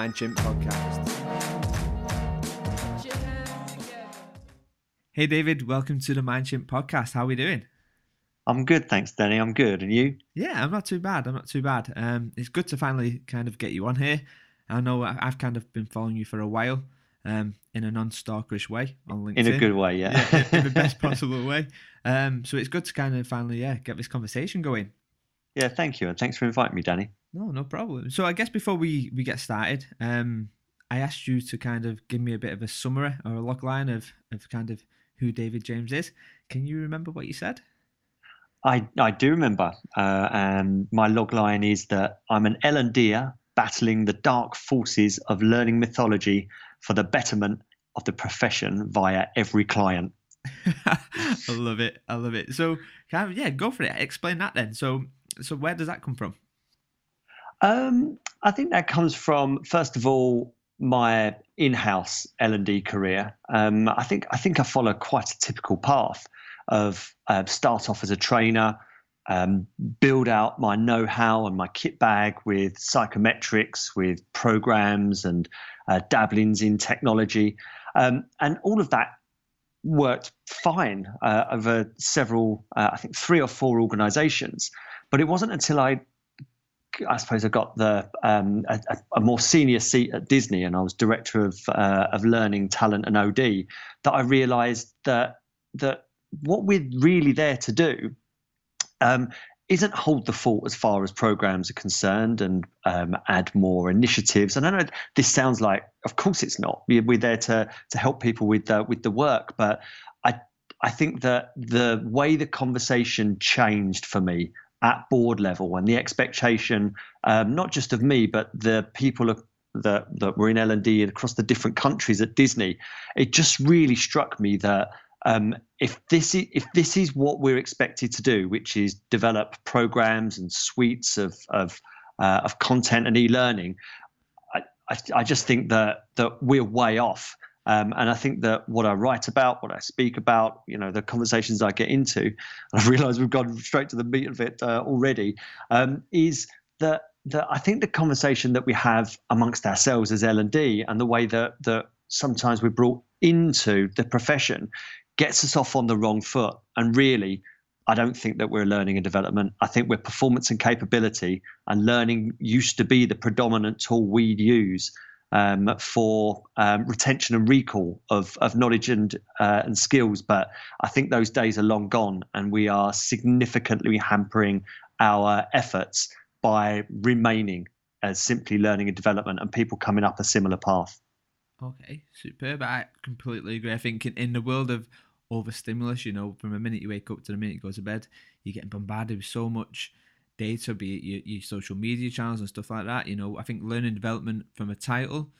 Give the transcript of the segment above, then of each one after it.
Welcome to the Mind Chimp podcast. Hey David, welcome to the Mind Chimp podcast. How are we doing? I'm good, thanks, Danny. I'm good, and you? Yeah, I'm not too bad. I'm not too bad. Um, it's good to finally kind of get you on here. I know I've kind of been following you for a while, um, in a non-stalkerish way on LinkedIn. In a good way, yeah. yeah in the best possible way. Um, so it's good to kind of finally, yeah, get this conversation going. Yeah, thank you, and thanks for inviting me, Danny. No, no problem. So I guess before we we get started, um, I asked you to kind of give me a bit of a summary or a logline of of kind of who David James is. Can you remember what you said? I, I do remember, uh, and my logline is that I'm an L and battling the dark forces of learning mythology for the betterment of the profession via every client. I love it. I love it. So, kind of, yeah, go for it. Explain that then. So, so where does that come from? Um, I think that comes from first of all my in-house L and D career. Um, I think I think I follow quite a typical path of uh, start off as a trainer, um, build out my know-how and my kit bag with psychometrics, with programs and uh, dabblings in technology, um, and all of that worked fine uh, over several, uh, I think three or four organizations. But it wasn't until I I suppose I got the um, a, a, more senior seat at Disney, and I was director of uh, of learning, talent, and OD. That I realised that that what we're really there to do um, isn't hold the fort as far as programs are concerned and um, add more initiatives. And I know this sounds like, of course, it's not. We're, we're there to to help people with the, with the work, but I I think that the way the conversation changed for me at board level and the expectation, um, not just of me, but the people of, that that were in L and across the different countries at Disney, it just really struck me that um, if this is if this is what we're expected to do, which is develop programs and suites of of uh, of content and e-learning, I, I, I just think that that we're way off. Um, and I think that what I write about, what I speak about, you know, the conversations I get into, and I realise we've gone straight to the meat of it uh, already, um, is that that I think the conversation that we have amongst ourselves as L and D, and the way that that sometimes we're brought into the profession, gets us off on the wrong foot. And really, I don't think that we're learning and development. I think we're performance and capability, and learning used to be the predominant tool we'd use um, for um, retention and recall of, of knowledge and uh, and skills. But I think those days are long gone, and we are significantly hampering our efforts by remaining as simply learning and development, and people coming up a similar path. Okay, superb. I completely agree. I think in, in the world of overstimulus, you know, from the minute you wake up to the minute you go to bed, you're getting bombarded with so much data, be it your, your social media channels and stuff like that. You know, I think learning development from a title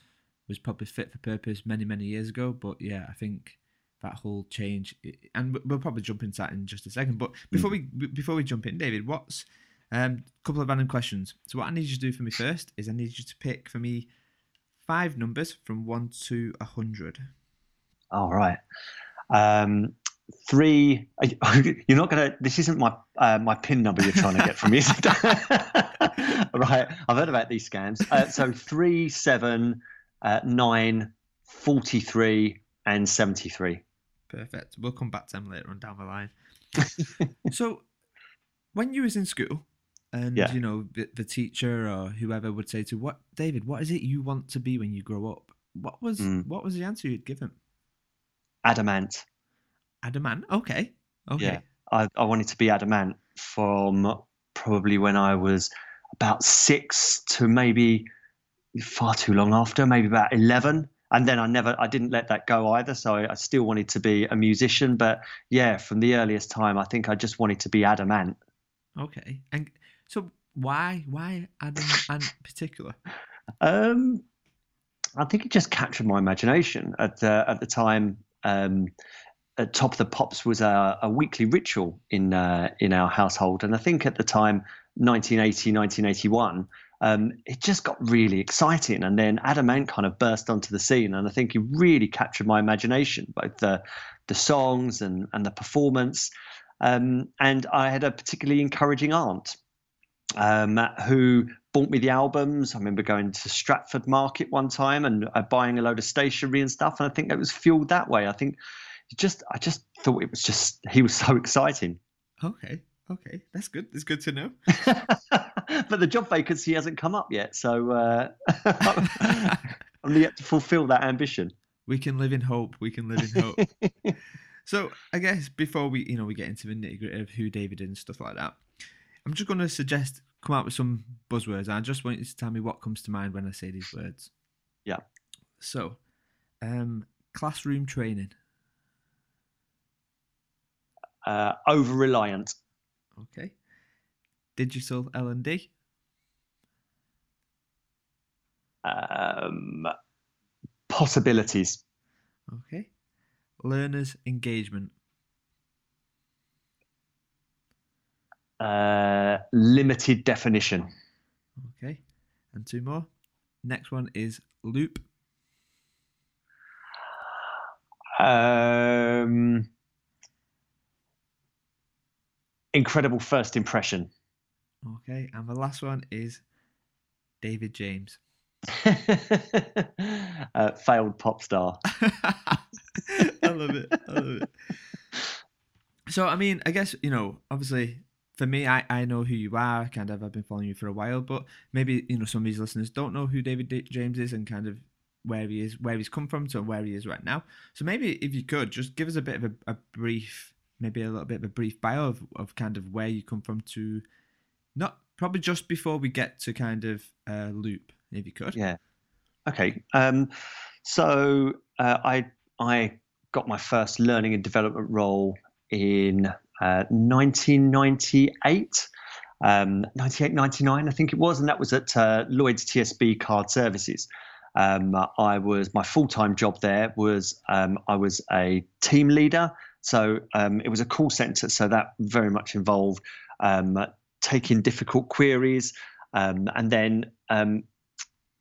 was probably fit for purpose many, many years ago. But yeah, I think that whole change, and we'll probably jump into that in just a second. But before we before we jump in, David, what's a um, couple of random questions. So what I need you to do for me first is I need you to pick for me five numbers from one to a hundred. All right. Um, three. You're not gonna. This isn't my uh, my pin number you're trying to get from me. right. I've heard about these scams. Uh, so three, seven, uh, nine, 43, and seventy-three. Perfect. We'll come back to them later on down the line. so, when you was in school, and yeah. you know the, the, teacher or whoever would say to what David, what is it you want to be when you grow up? What was mm. what was the answer you'd give him? Adam Ant. Adam Ant. Okay. Okay. Yeah, I, I wanted to be Adam Ant from probably when I was about six to maybe far too long after, maybe about eleven. And then I never, I didn't let that go either. So I, I still wanted to be a musician. But yeah, from the earliest time, I think I just wanted to be Adam Ant. Okay. And so why, why Adam Ant in particular? Um, I think it just captured my imagination at uh, at the time. Um, at Top of the Pops was a, a weekly ritual in uh, in our household, and I think at the time, 1980, 1981, um, it just got really exciting. And then Adam Ant kind of burst onto the scene, and I think he really captured my imagination, both the the songs and and the performance. Um, and I had a particularly encouraging aunt um, who bought me the albums. I remember going to Stratford Market one time and uh, buying a load of stationery and stuff. And I think it was fueled that way. I think just I just thought it was just he was so exciting. Okay, okay, that's good. That's good to know. but the job vacancy hasn't come up yet, so uh, I'm yet to fulfil that ambition. We can live in hope. We can live in hope. so I guess before we you know we get into the nitty gritty of who David is and stuff like that, I'm just going to suggest come out with some buzzwords. I just want you to tell me what comes to mind when I say these words. Yeah. So, um, classroom training. Uh, over reliant. Okay. Digital L and D. Um, possibilities. Okay. Learners engagement. Uh, limited definition. Okay. And two more. Next one is Looop. Um, incredible first impression. Okay. And the last one is David James. uh, failed pop star. I love it. I love it. So, I mean, I guess, you know, obviously for me, I, I know who you are. Kind of, I've been following you for a while, but maybe you know some of these listeners don't know who David D- James is and kind of where he is, where he's come from to where he is right now. So maybe if you could just give us a bit of a, a brief, maybe a little bit of a brief bio of, of kind of where you come from to, not probably just before we get to kind of uh, Looop, if you could. Yeah. Okay. Um, so uh, I I got my first learning and development role in 1998. Uh, um, 98, 99, I think it was, and that was at uh, Lloyd's TSB Card Services. Um, I was my full time job there was um, I was a team leader, so um, it was a call center, so that very much involved um, taking difficult queries, um, and then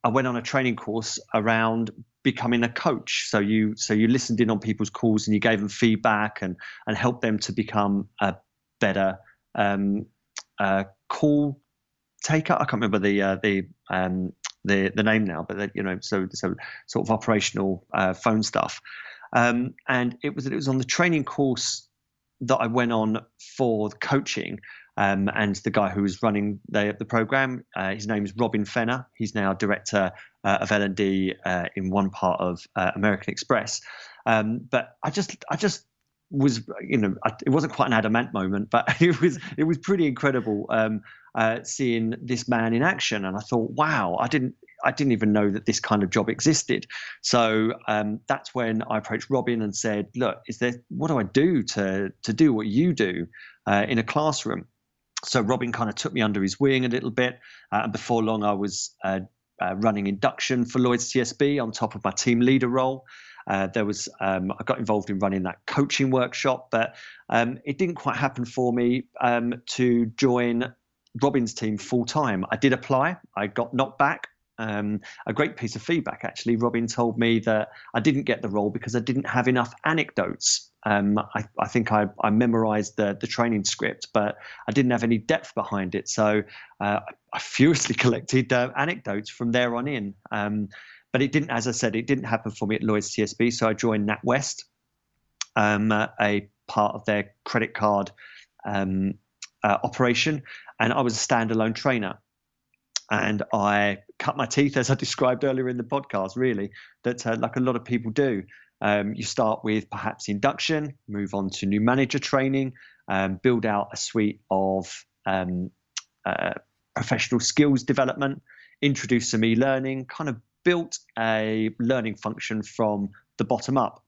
I went on a training course around becoming a coach. So you so you listened in on people's calls and you gave them feedback and and helped them to become a better um, uh, call taker. I can't remember the uh, the um, the the name now, but you know, so so sort of operational uh, phone stuff. Um, and it was it was on the training course that I went on for coaching. Um, and the guy who was running the, the program, uh, his name is Robin Fenner. He's now director uh, of L&D uh, in one part of uh, American Express. Um, but I just, I just was, you know, it wasn't quite an Adam Ant moment, but it was, it was pretty incredible um, uh, seeing this man in action. And I thought, wow, I didn't, I didn't even know that this kind of job existed. So um, that's when I approached Robin and said, "Look, is there what do I do to to do what you do uh, in a classroom?" So Robin kind of took me under his wing a little bit, uh, and before long, I was uh, uh, running induction for Lloyd's TSB on top of my team leader role. Uh, there was um, I got involved in running that coaching workshop, but um, it didn't quite happen for me um, to join Robin's team full time. I did apply, I got knocked back. Um, a great piece of feedback actually. Robin told me that I didn't get the role because I didn't have enough anecdotes. Um, I, I, think I, I, memorized the, the training script, but I didn't have any depth behind it. So uh, I furiously collected uh, anecdotes from there on in. Um, but it didn't, as I said, it didn't happen for me at Lloyd's TSB. So I joined NatWest, um, a part of their credit card um, uh, operation, and I was a standalone trainer. And I cut my teeth, as I described earlier in the podcast, really, that uh, like a lot of people do. Um, you start with perhaps induction, move on to new manager training, um, build out a suite of um, uh, professional skills development, introduce some e learning, kind of built a learning function from the bottom up.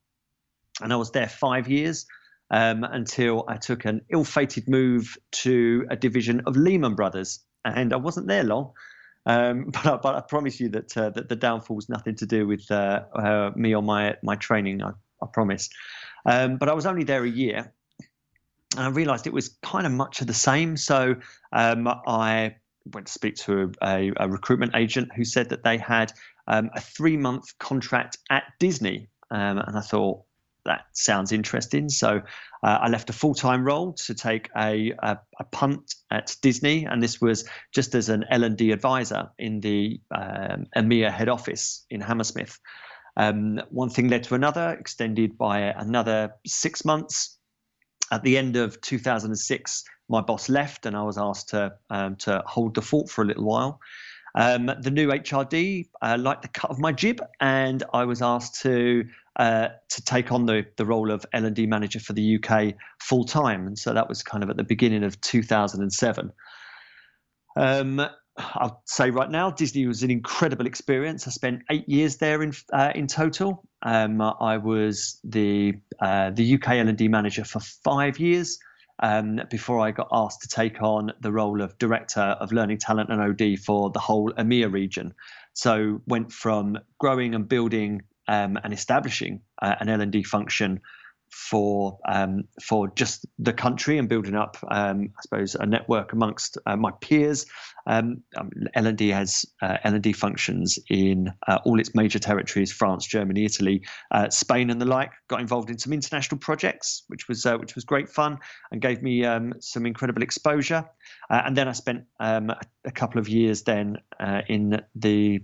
And I was there five years um, until I took an ill fated move to a division of Lehman Brothers. And I wasn't there long. Um, but, I, but I promise you that uh, that the downfall was nothing to do with uh, uh, me or my my training. I, I promise. Um, but I was only there a year, and I realised it was kind of much of the same. So um, I went to speak to a, a, recruitment agent who said that they had um, a three month contract at Disney, um, and I thought, that sounds interesting. So uh, I left a full time role to take a, a, a, punt at Disney, and this was just as an L and D advisor in the um, EMEA head office in Hammersmith. Um, one thing led to another, extended by another six months. At the end of 2006, my boss left, and I was asked to um, to hold the fort for a little while. Um, the new HRD uh, liked the cut of my jib, and I was asked to uh, to take on the the role of L and D manager for the UK full time, and so that was kind of at the beginning of 2007. Um, I'll say right now, Disney was an incredible experience. I spent eight years there in uh, in total. Um, I was the uh, the UK L and D manager for five years um, before I got asked to take on the role of director of learning talent and OD for the whole EMEA region. So went from growing and building um, and establishing uh, an L and D function for um, for just the country and building up, um, I suppose, a network amongst uh, my peers. Um, um L&D has uh, L&D functions in uh, all its major territories: France, Germany, Italy, uh, Spain, and the like. Got involved in some international projects, which was uh, which was great fun and gave me um, some incredible exposure. Uh, and then I spent um, a, a, couple of years then in the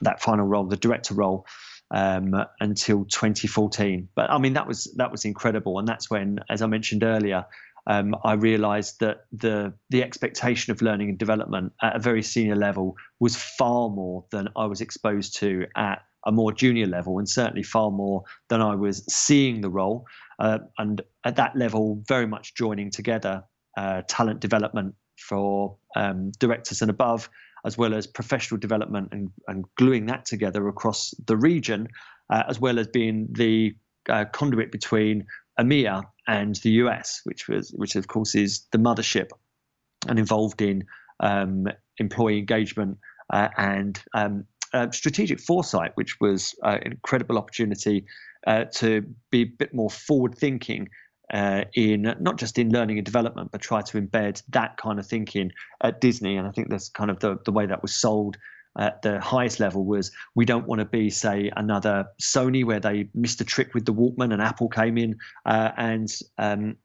that final role, the director role um, until 2014. But I mean, that was that was incredible, and that's when, as I mentioned earlier, um, I realised that the the expectation of learning and development at a very senior level was far more than I was exposed to at a more junior level, and certainly far more than I was seeing the role. Uh, and at that level, very much joining together uh, talent development for um, directors and above, as well as professional development and, and gluing that together across the region, uh, as well as being the uh, conduit between EMEA and the US, which was which of course is the mothership and involved in um, employee engagement uh, and um, uh, strategic foresight, which was uh, an incredible opportunity uh, to be a bit more forward thinking uh, in not just in learning and development, but try to embed that kind of thinking at Disney. And I think that's kind of the, the way that was sold at the highest level was we don't want to be, say, another Sony where they missed a trick with the Walkman and Apple came in uh, and um,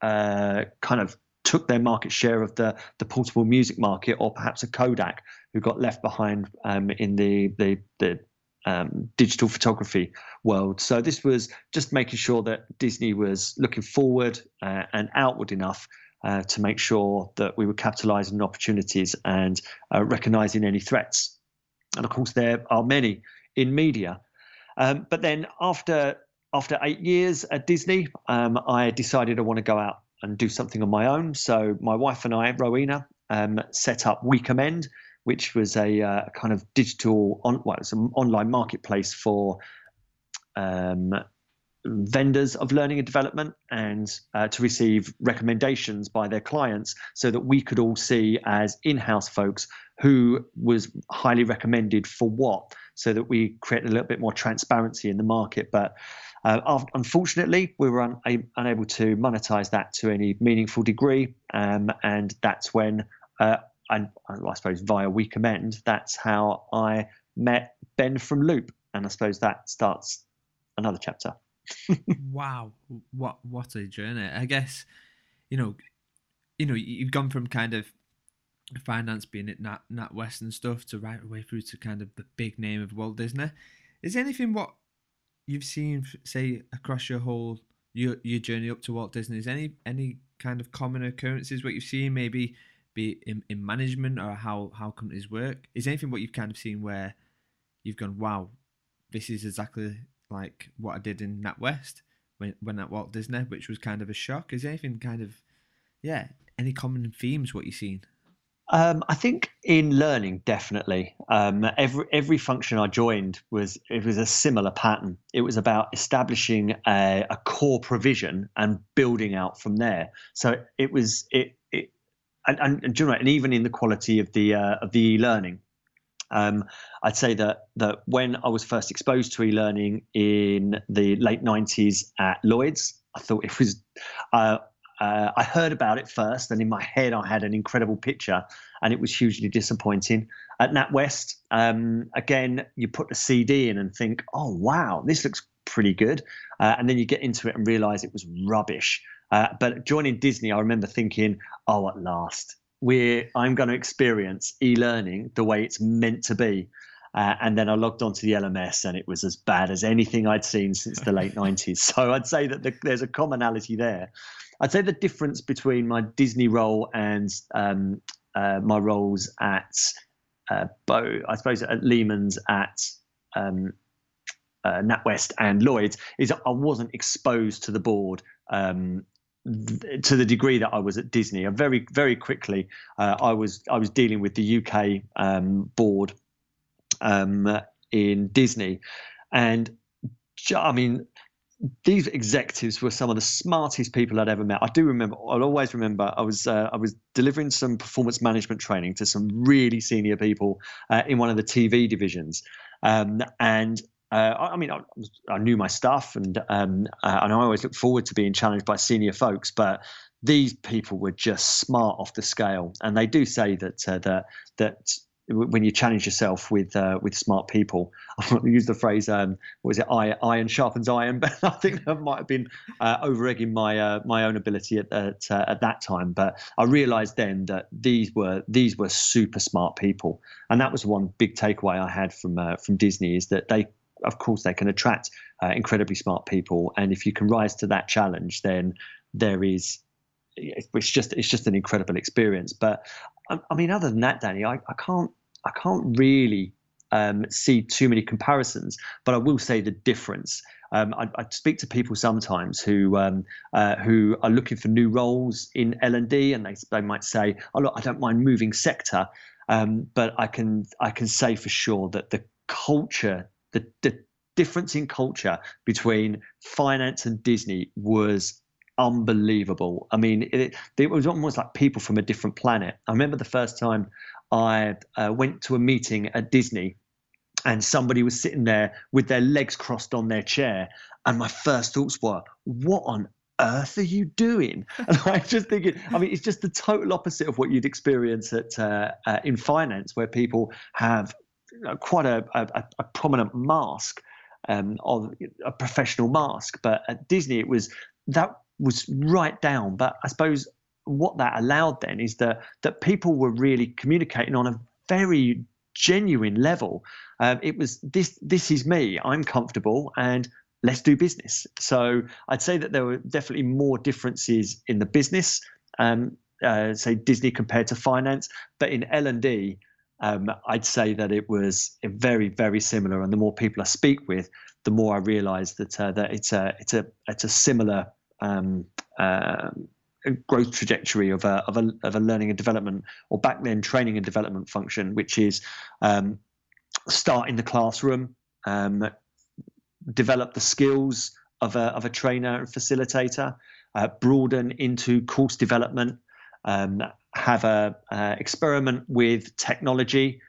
uh, kind of took their market share of the the portable music market, or perhaps a Kodak who got left behind um, in the the the um, digital photography world. So this was just making sure that Disney was looking forward uh, and outward enough uh, to make sure that we were capitalizing on opportunities and uh, recognizing any threats. And of course, there are many in media. Um, but then after after eight years at Disney, um, I decided I want to go out and do something on my own. So my wife and I, Rowena, um, set up Weekend which was a uh, kind of digital on well, it's an online marketplace for um, vendors of learning and development and uh, to receive recommendations by their clients so that we could all see as in-house folks who was highly recommended for what so that we create a little bit more transparency in the market. But uh, unfortunately, we were un- unable to monetize that to any meaningful degree, um, and that's when uh, and uh, I suppose via Weekend, that's how I met Ben from Looop, and I suppose that starts another chapter. wow, what what a journey! I guess you know, you know, you've gone from kind of finance being at Nat, Nat West and stuff to right away through to kind of the big name of Walt Disney. Is anything what you've seen, say, across your whole your your journey up to Walt Disney? Is any any kind of common occurrences what you've seen? Maybe be in, in management or how how companies work? Is anything what you've kind of seen where you've gone, wow, this is exactly like what I did in NatWest when when at Walt Disney, which was kind of a shock. Is anything kind of yeah, any common themes what you've seen? Um, I think in learning, definitely. Um, every every function I joined was it was a similar pattern. It was about establishing a, a core provision and building out from there. So it was it, it and, and, and, and even in the quality of the uh, of the e-learning. Um, I'd say that that when I was first exposed to e-learning in the late '90s at Lloyd's, I thought it was. Uh, uh, I heard about it first, and in my head, I had an incredible picture, and it was hugely disappointing. At NatWest, um, again, you put the CD in and think, "Oh wow, this looks pretty good. Uh, and then you get into it and realize it was rubbish. Uh, but joining Disney, I remember thinking, oh, at last, we're I'm going to experience e-learning the way it's meant to be. Uh, and then I logged onto the LMS, and it was as bad as anything I'd seen since the late '90s. So I'd say that the, there's a commonality there. I'd say the difference between my Disney role and um, uh, my roles at uh, Bo, I suppose at Lehman's, at um, uh, NatWest, and Lloyd's, is I wasn't exposed to the board um, to the degree that I was at Disney. Very very quickly uh, I was I was dealing with the UK um, board um, in Disney, and I mean these executives were some of the smartest people I'd ever met. I do remember. I'll always remember. I was uh, I was delivering some performance management training to some really senior people uh, in one of the TV divisions, um, and uh, I, I, mean, I, I, knew my stuff, and um, uh, and I always look forward to being challenged by senior folks. But these people were just smart off the scale, and they do say that uh, that that when you challenge yourself with uh, with smart people, I want to use the phrase um, was it iron sharpens iron, but I think that might have been uh, over egging my uh, my own ability at at, uh, at that time. But I realised then that these were these were super smart people, and that was one big takeaway I had from uh, from Disney is that they of course they can attract uh, incredibly smart people, and if you can rise to that challenge, then there is it's just it's just an incredible experience. But I, mean, other than that, Danny, I, I can't I can't really um, see too many comparisons, but I will say the difference. Um, I, I, speak to people sometimes who um, uh, who are looking for new roles in L and D, and they they might say, "Oh look, I don't mind moving sector," um, but I can I can say for sure that the culture the, the difference in culture between finance and Disney was unbelievable. I mean, it, it, was almost like people from a different planet. I remember the first time I uh, went to a meeting at Disney and somebody was sitting there with their legs crossed on their chair. And my first thoughts were, what on earth are you doing? And I'm just thinking, I mean, it's just the total opposite of what you'd experience at uh, uh, in finance, where people have quite a, a, a prominent mask um, of a professional mask. But at Disney, it was that was right down. But I suppose what that allowed then is that that people were really communicating on a very genuine level. Um, it was this this is me. I'm comfortable and let's do business. So I'd say that there were definitely more differences in the business. Um, uh, say Disney compared to finance, but in L and D, um, I'd say that it was very, very similar. And the more people I speak with, the more I realise that uh, that it's a it's a it's a similar um, uh, growth trajectory of a, of a of a learning and development, or back then training and development function, which is um, start in the classroom, um, develop the skills of a of a trainer and facilitator, uh, broaden into course development. Um, have a uh, experiment with technology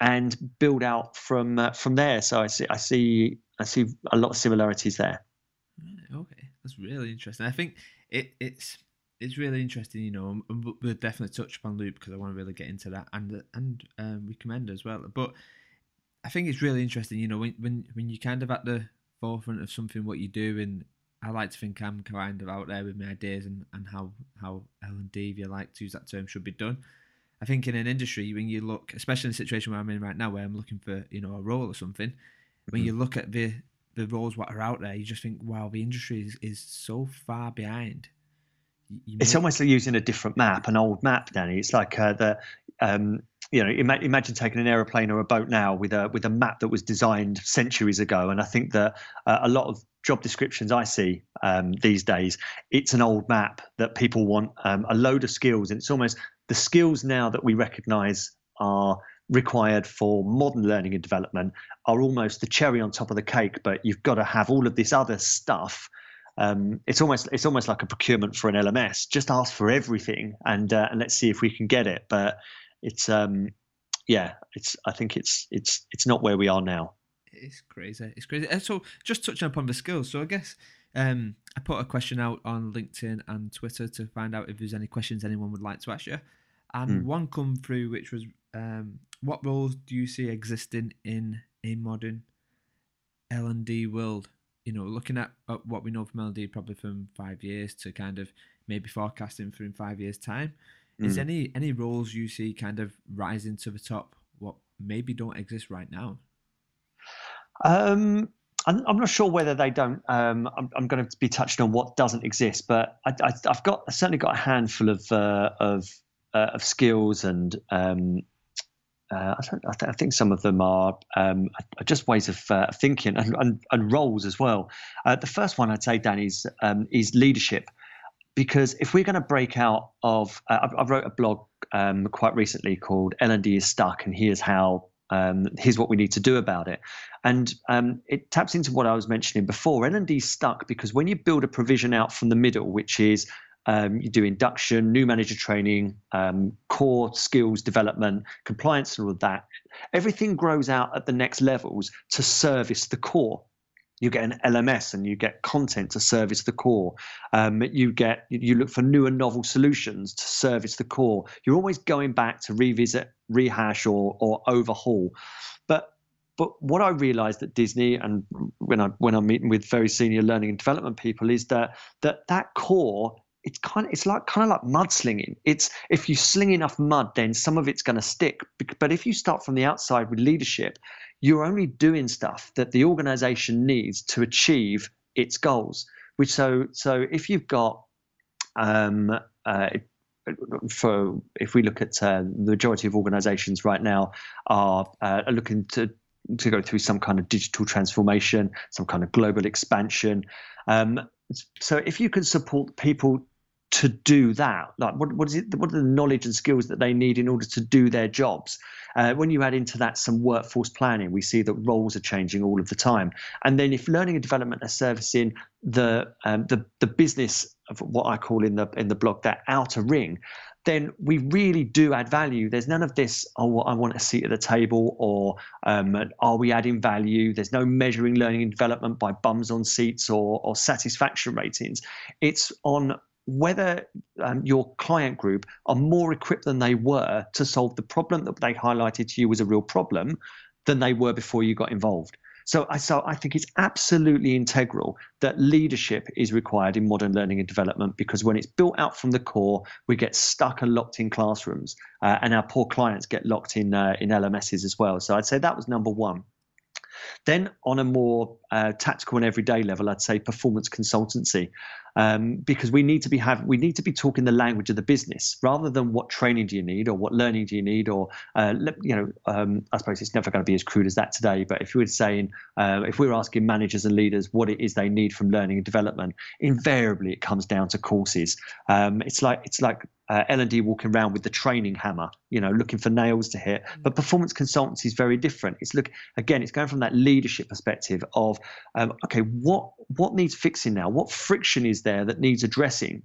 and build out from uh, from there. So I see I see I see a lot of similarities there. Okay, that's really interesting. I think it, it's it's really interesting. You know, we'll definitely touch upon Looop because I want to really get into that and and um, recommend as well. But I think it's really interesting. You know, when when when you kind of at the forefront of something, what you do, and I like to think I'm kind of out there with my ideas and, and how how L and D, if you like to use that term, should be done. I think in an industry when you look, especially in the situation where I'm in right now, where I'm looking for you know a role or something, when you mm-hmm. look at the the roles what are out there, you just think, wow, the industry is, is so far behind. You it's almost like using a different map, an old map, Danny. It's like uh, the um, you know, imagine taking an aeroplane or a boat now with a with a map that was designed centuries ago. And I think that uh, a lot of job descriptions I see um, these days, it's an old map that people want um, a load of skills, and it's almost the skills now that we recognise are required for modern learning and development are almost the cherry on top of the cake. But you've got to have all of this other stuff. Um, it's almost it's almost like a procurement for an LMS. Just ask for everything, and uh, and let's see if we can get it. But it's um, yeah, it's I think it's it's it's not where we are now it's crazy. It's crazy. So just touching upon the skills. So I guess um, I put a question out on LinkedIn and Twitter to find out if there's any questions anyone would like to ask you. And mm. one come through which was um, what roles do you see existing in a modern L and D world? you know, looking at, at what we know from L and D probably from five years to kind of maybe forecasting for in five years' time, mm. is any any roles you see kind of rising to the top what maybe don't exist right now? Um, I'm, I'm not sure whether they don't. Um, I'm, I'm, going to be touching on what doesn't exist, but I, have got I've certainly got a handful of uh, of uh, of skills and um, uh, I, I, th- I, think some of them are, um, just ways of uh, thinking and, and, and, roles as well. Uh, the first one I'd say, Dan, is, um, is leadership. Because if we're going to break out of, uh, I, I, wrote a blog um, quite recently called L&D is stuck, and here's how, um, here's what we need to do about it. And um, it taps into what I was mentioning before. L&D is stuck because when you build a provision out from the middle, which is um, you do induction, new manager training, um, core skills development, compliance, and all of that. Everything grows out at the next levels to service the core. You get an LMS and you get content to service the core. Um, you get you look for new and novel solutions to service the core. You're always going back to revisit, rehash, or or overhaul. But but what I realized at Disney and when I when I'm meeting with very senior learning and development people is that that that core it's kind of it's like kind of like mudslinging. It's if you sling enough mud, then some of it's going to stick. But if you start from the outside with leadership, you're only doing stuff that the organization needs to achieve its goals. Which so so if you've got um, uh, for if we look at uh, the majority of organizations right now are, uh, are looking to to go through some kind of digital transformation, some kind of global expansion. Um, so if you can support people to do that, like what, what is it? What are the knowledge and skills that they need in order to do their jobs? Uh, when you add into that some workforce planning, we see that roles are changing all of the time. And then if learning and development are servicing the um, the the business of what I call in the in the blog that outer ring, then we really do add value. There's none of this, oh, I want a seat at the table, or um, are we adding value? There's no measuring learning and development by bums on seats or, or satisfaction ratings. It's on whether um, your client group are more equipped than they were to solve the problem that they highlighted to you was a real problem than they were before you got involved. So I, so I think it's absolutely integral that leadership is required in modern learning and development because when it's built out from the core, we get stuck and locked in classrooms, uh, and our poor clients get locked in uh, in LMSs as well. So I'd say that was number one. Then, on a more uh, tactical and everyday level, I'd say performance consultancy um, because we need to be have we need to be talking the language of the business rather than what training do you need or what learning do you need or uh, you know um, I suppose it's never going to be as crude as that today. But if you were saying uh, if we were asking managers and leaders what it is they need from learning and development, invariably it comes down to courses. Um, it's like it's like uh, L&D walking around with the training hammer, you know, looking for nails to hit. Mm. But performance consultancy is very different. It's look again, it's going from that leadership perspective of, um, okay, what what needs fixing now? What friction is there that needs addressing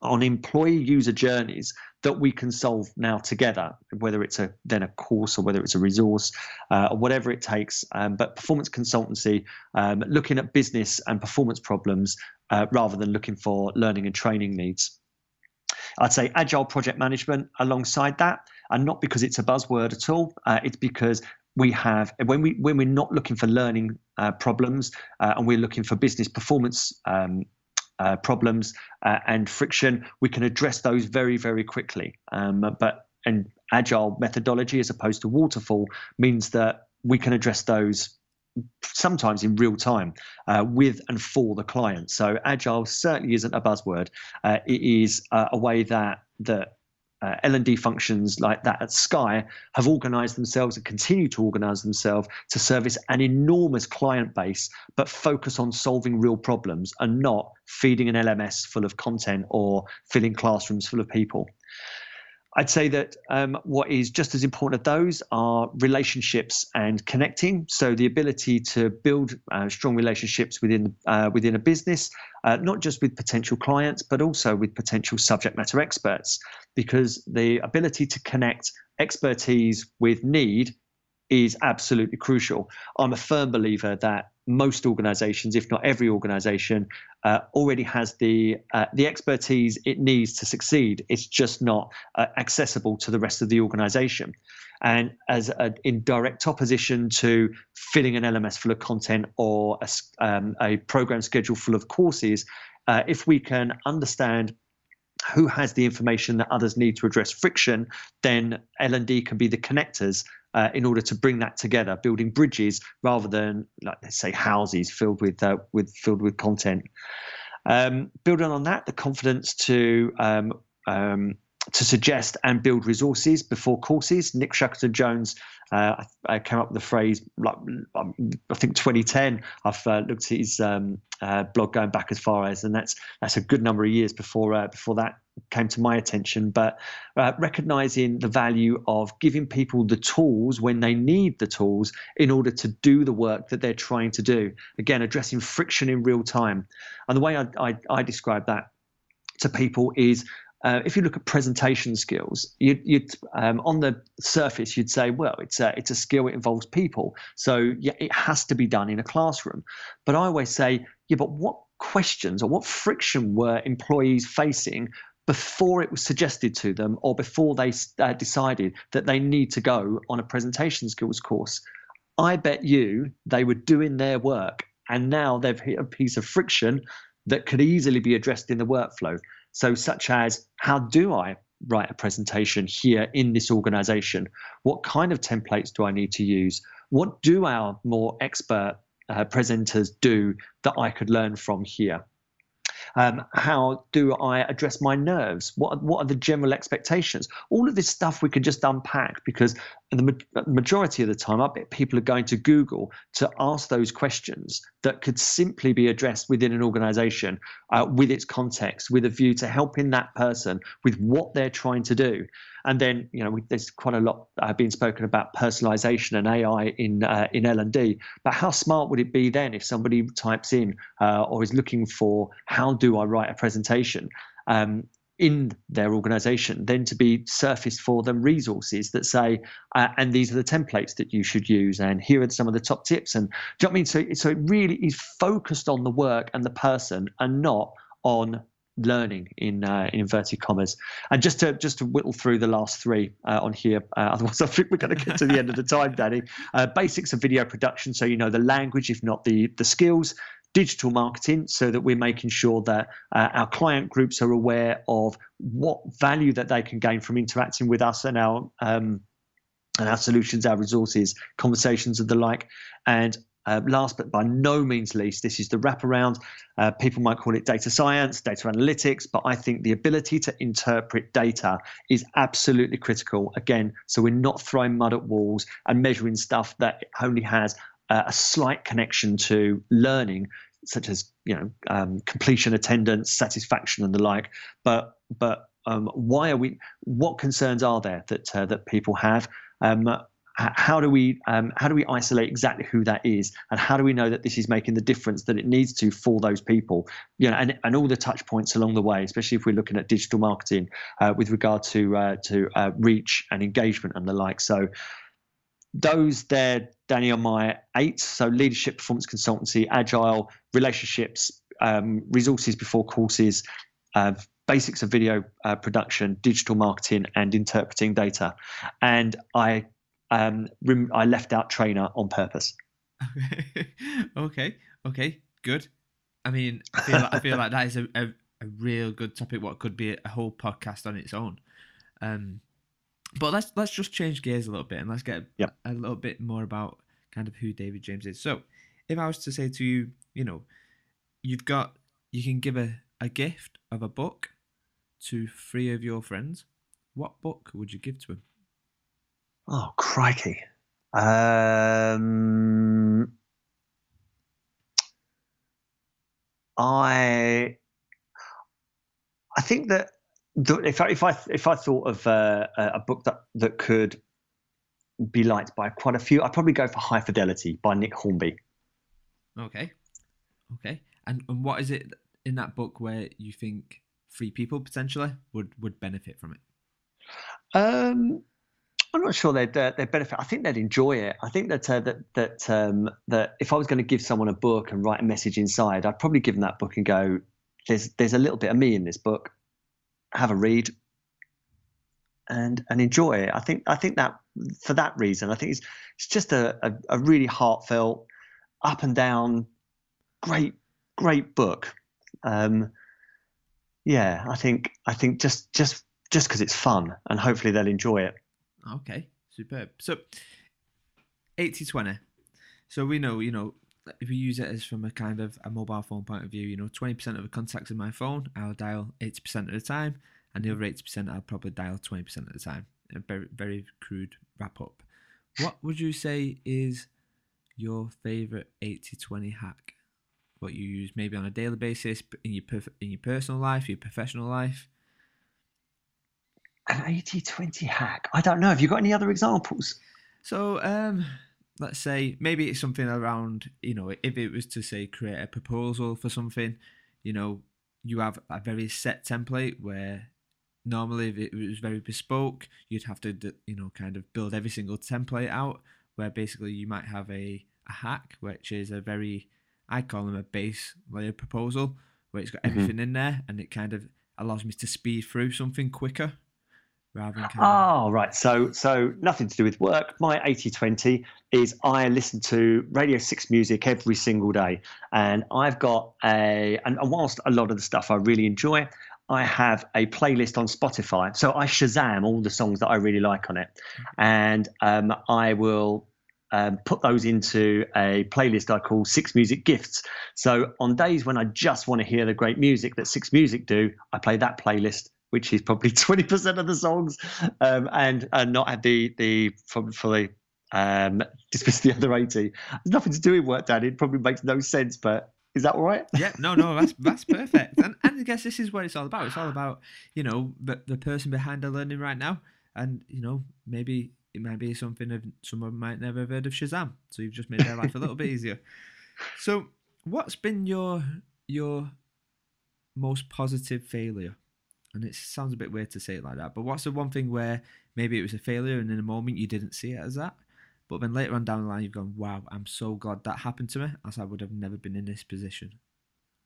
on employee user journeys that we can solve now together, whether it's a then a course or whether it's a resource uh, or whatever it takes. Um, but performance consultancy, um, looking at business and performance problems uh, rather than looking for learning and training needs. I'd say agile project management alongside that, and not because it's a buzzword at all. Uh, it's because we have when we when we're not looking for learning uh, problems uh, and we're looking for business performance um, uh, problems uh, and friction, we can address those very very quickly. Um, but and agile methodology as opposed to waterfall means that we can address those sometimes in real time uh, with and for the client. So agile certainly isn't a buzzword. Uh, it is uh, a way that that uh, L&D functions like that at Sky have organized themselves and continue to organize themselves to service an enormous client base, but focus on solving real problems and not feeding an LMS full of content or filling classrooms full of people. I'd say that um, what is just as important as those are relationships and connecting. So the ability to build uh, strong relationships within uh, within a business, uh, not just with potential clients, but also with potential subject matter experts, because the ability to connect expertise with need is absolutely crucial. I'm a firm believer that most organizations, if not every organization, uh, already has the uh, the expertise it needs to succeed. It's just not uh, accessible to the rest of the organization. and as a, in direct opposition to filling an LMS full of content or a, um, a program schedule full of courses, uh, if we can understand who has the information that others need to address friction, then L&D can be the connectors uh, in order to bring that together, building bridges rather than, like let's say, houses filled with uh, with filled with content. Um, building on that, the confidence to um, um, to suggest and build resources before courses. Nick Shackleton Jones uh, I, I, came up with the phrase like um, I think 2010. I've uh, looked at his um, uh, blog going back as far as, and that's that's a good number of years before uh, before that came to my attention. But uh, recognizing the value of giving people the tools when they need the tools in order to do the work that they're trying to do. Again, addressing friction in real time, and the way I, I, I describe that to people is uh, if you look at presentation skills, you'd, you'd um, on the surface you'd say, well, it's a it's a skill. It involves people, so yeah, it has to be done in a classroom. But I always say, yeah, but what questions or what friction were employees facing before it was suggested to them, or before they uh, decided that they need to go on a presentation skills course? I bet you they were doing their work, and now they've hit a piece of friction that could easily be addressed in the workflow. So, such as how do I write a presentation here in this organization? What kind of templates do I need to use? What do our more expert uh, presenters do that I could learn from here? Um, how do I address my nerves? What what are the general expectations? All of this stuff we could just unpack because the majority of the time, people are going to Google to ask those questions that could simply be addressed within an organization uh, with its context, with a view to helping that person with what they're trying to do. And then, you know, we, there's quite a lot uh, being spoken about personalization and AI in uh, in L and D. But how smart would it be then if somebody types in uh, or is looking for how do I write a presentation? Um, in their organization, then to be surfaced for them resources that say, uh, and these are the templates that you should use, and here are some of the top tips. And do you know what I mean? So, so it really is focused on the work and the person, and not on learning in, uh, in inverted commas. And just to just to whittle through the last three uh, on here, uh, otherwise I think we're going to get to the end of the time, Danny. Uh, basics of video production, so you know the language, if not the the skills digital marketing so that we're making sure that uh, our client groups are aware of what value that they can gain from interacting with us and our um, and our solutions, our resources, conversations and the like. And uh, last but by no means least, this is the wraparound. Uh, people might call it data science, data analytics, but I think the ability to interpret data is absolutely critical. Again, so we're not throwing mud at walls and measuring stuff that only has uh, a slight connection to learning, such as you know um, completion, attendance, satisfaction, and the like. But but um, why are we? What concerns are there that uh, that people have? Um, how do we um, how do we isolate exactly who that is, and how do we know that this is making the difference that it needs to for those people? You know, and, and all the touch points along the way, especially if we're looking at digital marketing uh, with regard to uh, to uh, reach and engagement and the like. So those there, Danny, are my eight. So leadership, performance consultancy, agile, relationships, um, resources before courses, uh, basics of video uh, production, digital marketing, and interpreting data. And I um, rem- I left out trainer on purpose. okay, okay, good. I mean, I feel like, I feel like that is a, a, a, real good topic. What could be a whole podcast on its own. Um, but let's let's just change gears a little bit and let's get yep. a little bit more about kind of who David James is. So, if I was to say to you, you know, you've got you can give a, a gift of a book to three of your friends, what book would you give to them? Oh, crikey. Um, I I think that if I if I if I thought of uh, a book that that could be liked by quite a few, I'd probably go for High Fidelity by Nick Hornby. Okay, okay. And, and what is it in that book where you think free people potentially would would benefit from it? Um, I'm not sure they'd uh, they'd benefit. I think they'd enjoy it. I think that uh, that that um, that if I was going to give someone a book and write a message inside, I'd probably give them that book and go, "There's there's a little bit of me in this book. Have a read, and and enjoy it." I think I think that for that reason. I think it's it's just a, a, a really heartfelt, up and down, great great book. Um, yeah, I think I think just just just because it's fun and hopefully they'll enjoy it. Okay, superb. So 80-20. So we know, you know, if we use it as from a kind of a mobile phone point of view, you know, 20% of the contacts in my phone, I'll dial 80% of the time, and the other 80% I'll probably dial 20% of the time. A very, very crude wrap up. What would you say is your favorite 80 20 hack? What you use maybe on a daily basis in your perf- in your personal life, your professional life? An 80 20 hack. I don't know. Have you got any other examples? So, um, let's say maybe it's something around, you know, if it was to say create a proposal for something, you know, you have a very set template where normally if it was very bespoke, you'd have to, you know, kind of build every single template out where basically you might have a, a hack, which is a very, I call them a base layer proposal where it's got Mm-hmm. everything in there and it kind of allows me to speed through something quicker rather than Oh, right. So, so nothing to do with work. My 80 20 is I listen to Radio 6 music every single day. And I've got a, and whilst a lot of the stuff I really enjoy, I have a playlist on Spotify. So I Shazam all the songs that I really like on it. And um, I will um, put those into a playlist I call Six Music Gifts. So on days when I just want to hear the great music that Six Music do, I play that playlist, which is probably twenty percent of the songs, um, and and not have the the fully um, dismiss the other eighty. There's nothing to do with work, Danny. It probably makes no sense, but is that all right? Yeah, no, no, that's that's perfect. And, and I guess this is what it's all about. It's all about you know the the person behind the learning right now, and you know maybe it might be something that someone might never have heard of Shazam. So you've just made their life a little bit easier. So, what's been your your most positive failure? And it sounds a bit weird to say it like that, but what's the one thing where maybe it was a failure and in a moment you didn't see it as that, but then later on down the line you've gone, "Wow, I'm so glad that happened to me, as I would have never been in this position."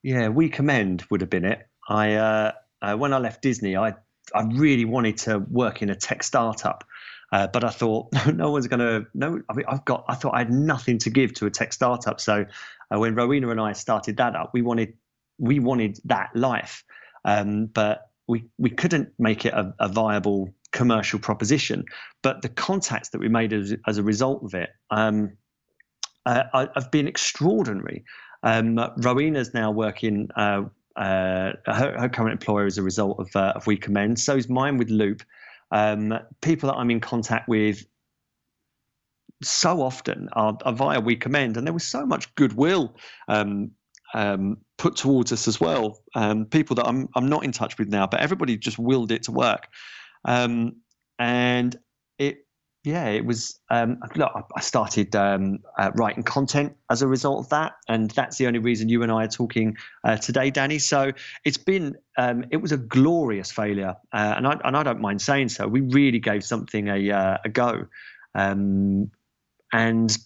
Yeah, we commend would have been it. I uh, uh, when I left Disney, I I really wanted to work in a tech startup, uh, but I thought no, no one's going to. No, I mean, I've got. I thought I had nothing to give to a tech startup. So uh, when Rowena and I started that up, we wanted we wanted that life, um, but we we couldn't make it a, a viable commercial proposition. But the contacts that we made as, as a result of it um, uh, I- have been extraordinary. Um, Rowena's now working. Uh, uh, her, her current employer as a result of, uh, of We Commend. So is mine with Looop. Um, people that I'm in contact with so often are, are via We Commend, and there was so much goodwill um, um, put towards us as well. Um, people that I'm I'm not in touch with now, but everybody just willed it to work, um, and it yeah, it was. Um, look, I- started um, uh, writing content as a result of that, and that's the only reason you and I are talking uh, today, Danny. So it's been, um, it was a glorious failure, uh, and I and I don't mind saying so. We really gave something a uh, a go, and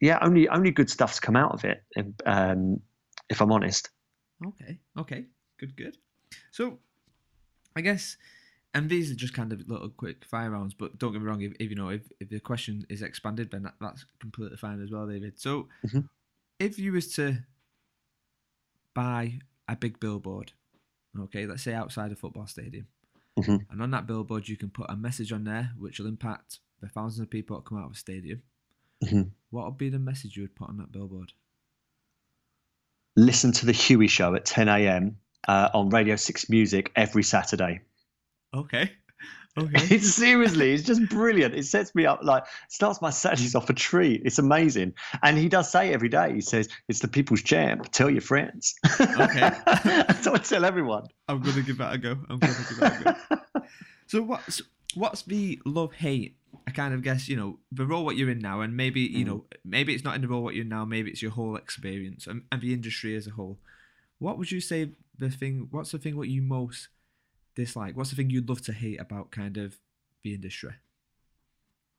yeah, only only good stuff's come out of it. Um, if I'm honest. Okay, okay, good, good. So, I guess, and these are just kind of little quick fire rounds. But don't get me wrong, if, if you know if, if the question is expanded, then that, that's completely fine as well, David. So, Mhm. if you was to buy a big billboard, okay, let's say outside a football stadium, Mhm. and on that billboard you can put a message on there which will impact the thousands of people that come out of a stadium. Mhm. What would be the message you would put on that billboard? Listen to the Huey Show at 10 a.m. Uh, on Radio Six Music every Saturday. Okay, okay. It's seriously, it's just brilliant. It sets me up like starts my Saturdays off a treat. It's amazing. And he does say every day, he says, It's the people's champ. Tell your friends. Okay. so I tell everyone. I'm gonna give that a go. I'm gonna give that a go. So what's what's the love hate? I kind of guess you know the role what you're in now, and maybe you know maybe it's not in the role what you're in now. Maybe it's your whole experience and, and the industry as a whole. What would you say the thing? What's the thing what you most dislike? What's the thing you'd love to hate about kind of the industry?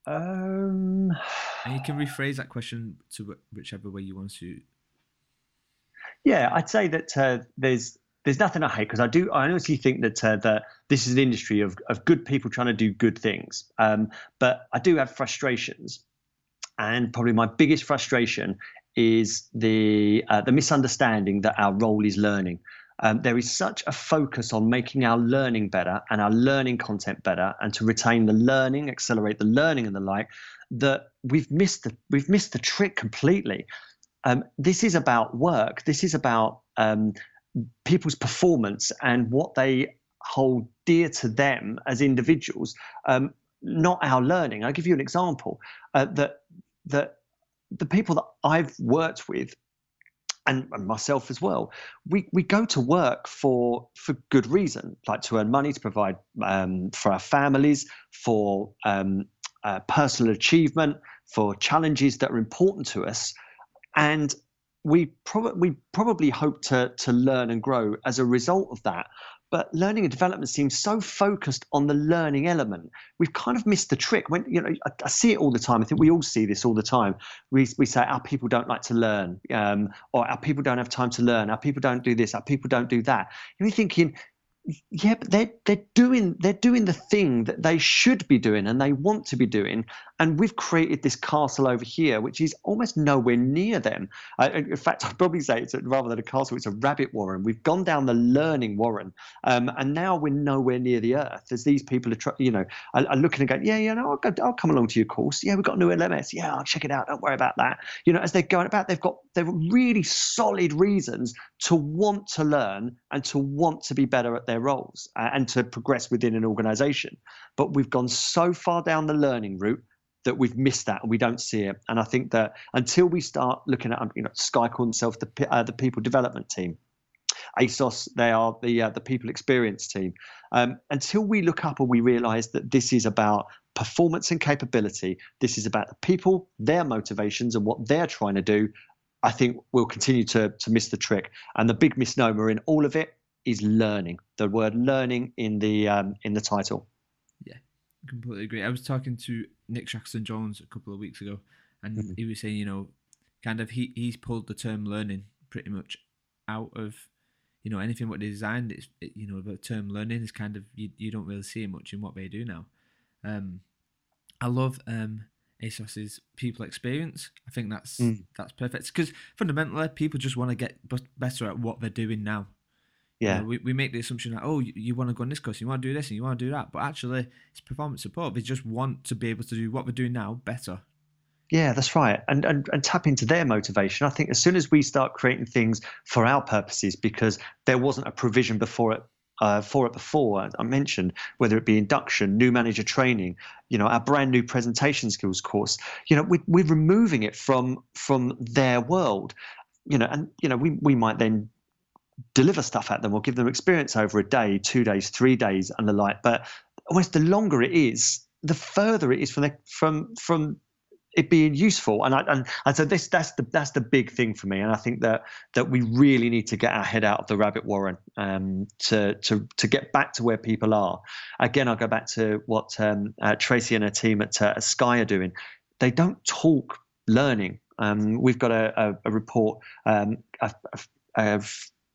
Um And you can rephrase that question to whichever way you want to. Yeah, I'd say that uh, there's there's nothing I hate because I do. I honestly think that uh, that this is an industry of of good people trying to do good things. Um, but I do have frustrations, and probably my biggest frustration is the uh, the misunderstanding that our role is learning. Um, there is such a focus on making our learning better and our learning content better, and to retain the learning, accelerate the learning, and the like, that we've missed the we've missed the trick completely. Um, this is about work. This is about um, people's performance and what they hold dear to them as individuals, um, not our learning. I'll give you an example uh, that that the people that I've worked with and, and, myself as well, we, we go to work for for good reason, like to earn money, to provide um, for our families, for um, uh, personal achievement, for challenges that are important to us, and we probably we probably hope to to learn and grow as a result of that. But learning and development seems so focused on the learning element. We've kind of missed the trick. When you know, I, I see it all the time. I think we all see this all the time. We we say our people don't like to learn, um, or our people don't have time to learn. Our people don't do this. Our people don't do that. We're thinking, yeah, but they're they're doing they're doing the thing that they should be doing and they want to be doing, and we've created this castle over here, which is almost nowhere near them. In fact, I'd probably say it's a, rather than a castle, it's a rabbit warren. We've gone down the learning warren, um, and now we're nowhere near the earth. As these people are, you know, are, are looking and going, yeah, yeah, no, I'll, go, I'll come along to your course. Yeah, we've got a new LMS. Yeah, I'll check it out. Don't worry about that. You know, as they're going about, they've got they've really solid reasons to want to learn and to want to be better at their roles uh, and to progress within an organization. But we've gone so far down the learning route that we've missed that and we don't see it. And I think that until we start looking at, um, you know, Sky call themselves the uh, the people development team. ASOS, they are the uh, the people experience team. Um, until we look up and we realise that this is about performance and capability, this is about the people, their motivations, and what they're trying to do. I think we'll continue to to miss the trick. And the big misnomer in all of it is learning. The word learning in the um, in the title. Yeah, completely agree. I was talking to Nick Shackleton Jones a couple of weeks ago, and mm-hmm. he was saying, you know, kind of he he's pulled the term learning pretty much out of you know anything what they designed. It's it, you know the term learning is kind of you, you don't really see it much in what they do now. Um, I love um, ASOS's people experience. I think that's mm. that's perfect because fundamentally people just want to get better at what they're doing now. Yeah. You know, we, we make the assumption that, oh, you, you want to go on this course, you want to do this and you want to do that. But actually, it's performance support. They just want to be able to do what we're doing now better. Yeah, that's right. And, and and tap into their motivation. I think as soon as we start creating things for our purposes, because there wasn't a provision before it uh, for it before. I mentioned whether it be induction, new manager training, you know, our brand new presentation skills course. You know, we, we're removing it from from their world. You know, and you know, we we might then deliver stuff at them or give them experience over a day, two days, three days, and the like. But almost the longer it is, the further it is from the, from from it being useful. And I and, and so this that's the that's the big thing for me. And I think that that we really need to get our head out of the rabbit warren um, to to to get back to where people are. Again, I'll go back to what um, uh, Tracy and her team at, uh, Sky are doing. They don't talk learning. Um, we've got a, a, a report, um, a, a,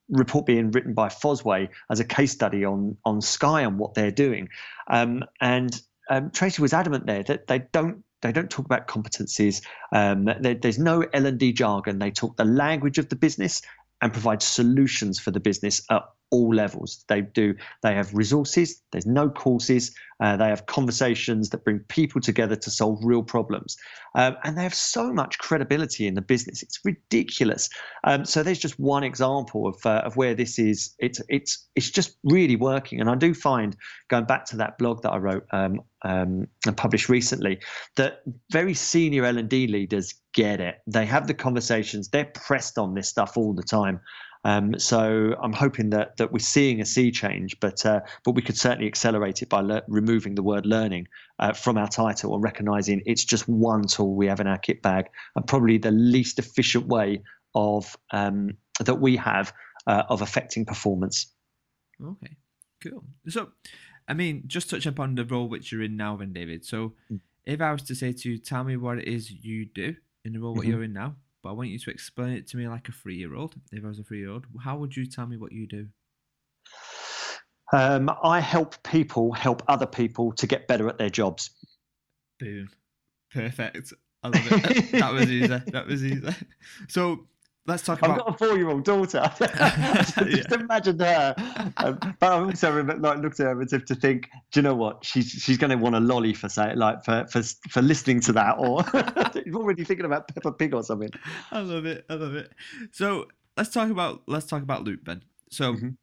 report being written by Fosway as a case study on on Sky and what they're doing. Um, and um, Tracy was adamant there that they don't they don't talk about competencies. Um, there, there's no L and D jargon. They talk the language of the business and provide solutions for the business at all levels. They do. They have resources. There's no courses. Uh, they have conversations that bring people together to solve real problems, um, and they have so much credibility in the business. It's ridiculous. Um, so there's just one example of uh, of where this is. It's it's it's just really working. And I do find going back to that blog that I wrote um, um and published recently that very senior L and D leaders get it. They have the conversations. They're pressed on this stuff all the time. Um, so I'm hoping that that we're seeing a sea change, but uh, but we could certainly accelerate it by le- removing the word learning uh, from our title and recognizing it's just one tool we have in our kit bag and probably the least efficient way of um, that we have uh, of affecting performance. Okay, cool. So, I mean, just touch upon the role which you're in now, then, David. So, mm. if I was to say to you, tell me what it is you do in the role mm-hmm. what you're in now, but I want you to explain it to me like a three year old. If I was a three year old, how would you tell me what you do? Um, I help people help other people to get better at their jobs. Boom. Perfect. I love it. that was easy. That was easy. So let's talk I've about. got a four-year-old daughter. Just Yeah. imagine her. Um, but I also remember, like looked at her as if to think, do you know what? She's she's going to want a lolly for say like for for for listening to that, or you're already thinking about Peppa Pig or something. I love it. I love it. So let's talk about let's talk about Looop then. So Mhm.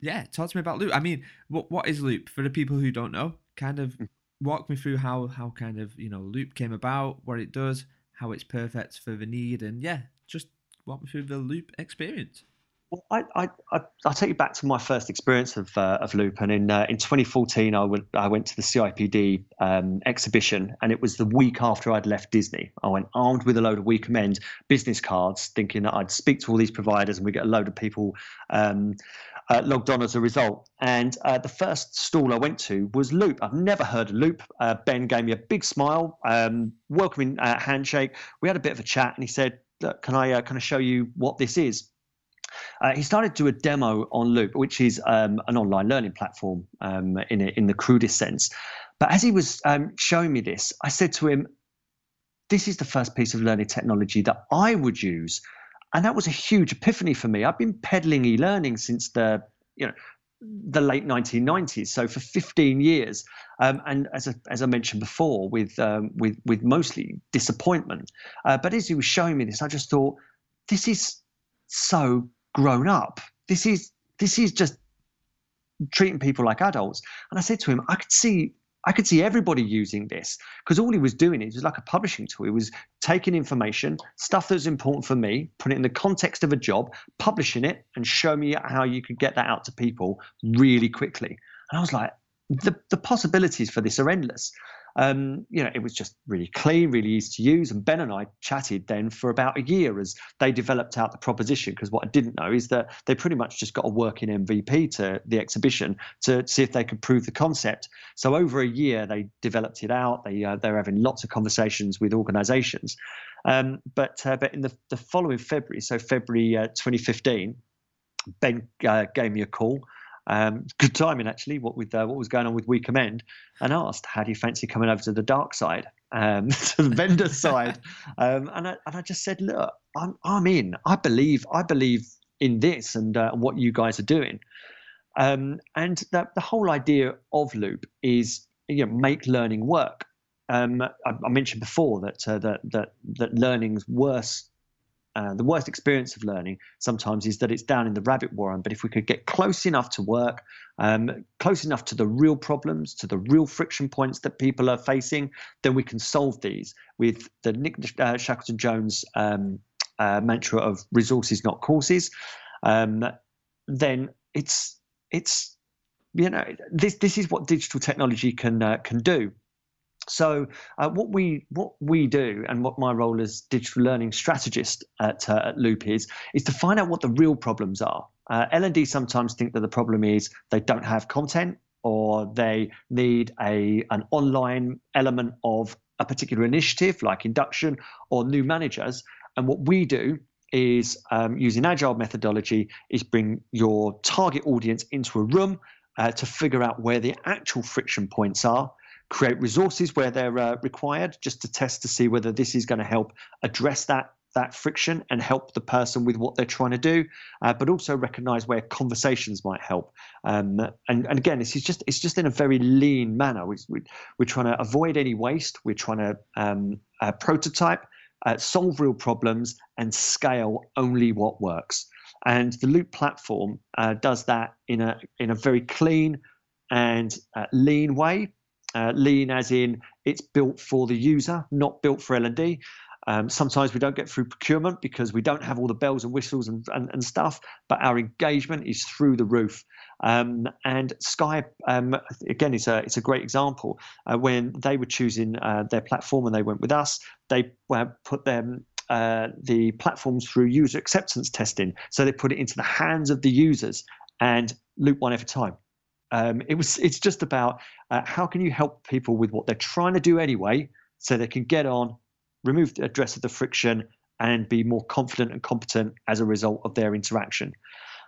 yeah, talk to me about Looop. I mean, what what is Looop for the people who don't know? Kind of Mm. walk me through how how kind of you know Looop came about, what it does, how it's perfect for the need, and yeah, just walk me through the Looop experience. Well, I, I, I, I'll take you back to my first experience of, uh, of Looop. And in, uh, in 2014, I went, I went to the CIPD um, exhibition, and it was the week after I'd left Disney. I went armed with a load of weekend business cards, thinking that I'd speak to all these providers and we get a load of people um, uh, logged on as a result. And uh, the first stall I went to was Looop. I've never heard of Looop. Uh, ben gave me a big smile, um, welcoming uh, handshake. We had a bit of a chat, and he said, "Can I uh, can I show you what this is?" Uh, he started to do a demo on Looop, which is um, an online learning platform um, in a, in the crudest sense. But as he was um, showing me this, I said to him, "This is the first piece of learning technology that I would use," and that was a huge epiphany for me. I've been peddling e-learning since the you know the late 1990s, so for 15 years, um, and as I, as I mentioned before, with um, with with mostly disappointment. Uh, but as he was showing me this, I just thought, this is so grown up. This is this is just treating people like adults. And I said to him, I could see I could see everybody using this because all he was doing it was like a publishing tool. He was taking information, stuff that was important for me, putting it in the context of a job, publishing it, and show me how you could get that out to people really quickly. And I was like, the the possibilities for this are endless. Um, you know, it was just really clean, really easy to use. And Ben and I chatted then for about a year as they developed out the proposition. Because what I didn't know is that they pretty much just got a working MVP to the exhibition to see if they could prove the concept. So over a year, they developed it out. They uh, they're having lots of conversations with organisations. Um, but uh, but in the the following February, so February uh, 2015, Ben uh, gave me a call. Um, good timing actually. What with uh, what was going on with We Commend, and asked, "How do you fancy coming over to the dark side, um, to the vendor side?" Um, and I and I just said, "Look, I'm I'm in. I believe I believe in this and uh, what you guys are doing." Um, and the the whole idea of Looop is you know make learning work. Um, I, I mentioned before that uh, that that that learning's worse uh, the worst experience of learning sometimes is that it's down in the rabbit warren. But if we could get close enough to work, um, close enough to the real problems, to the real friction points that people are facing, then we can solve these with the Nick uh, Shackleton Jones um, uh, mantra of resources, not courses. Um, then it's it's you know this this is what digital technology can uh, can do. So uh, what we what we do and what my role as digital learning strategist at, uh, at Looop is is to find out what the real problems are. Uh, L&D sometimes think that the problem is they don't have content or they need a an online element of a particular initiative like induction or new managers. And what we do is um, using agile methodology is bring your target audience into a room uh, to figure out where the actual friction points are create resources where they're uh, required just to test to see whether this is going to help address that that friction and help the person with what they're trying to do uh, but also recognize where conversations might help. Um, and, and again is just it's just in a very lean manner. We, we, we're trying to avoid any waste. We're trying to um, uh, prototype uh, solve real problems and scale only what works. And the looop platform uh, does that in a in a very clean and uh, lean way uh, lean as in it's built for the user, not built for L&D. Um, sometimes we don't get through procurement because we don't have all the bells and whistles and, and, and stuff, but our engagement is through the roof. Um, and Sky, um, again, it's a, it's a great example. Uh, when they were choosing uh, their platform and they went with us, they uh, put them uh, the platforms through user acceptance testing. So they put it into the hands of the users and looop won every time. Um, it was it's just about uh, how can you help people with what they're trying to do anyway, so they can get on, remove the address of the friction, and be more confident and competent as a result of their interaction.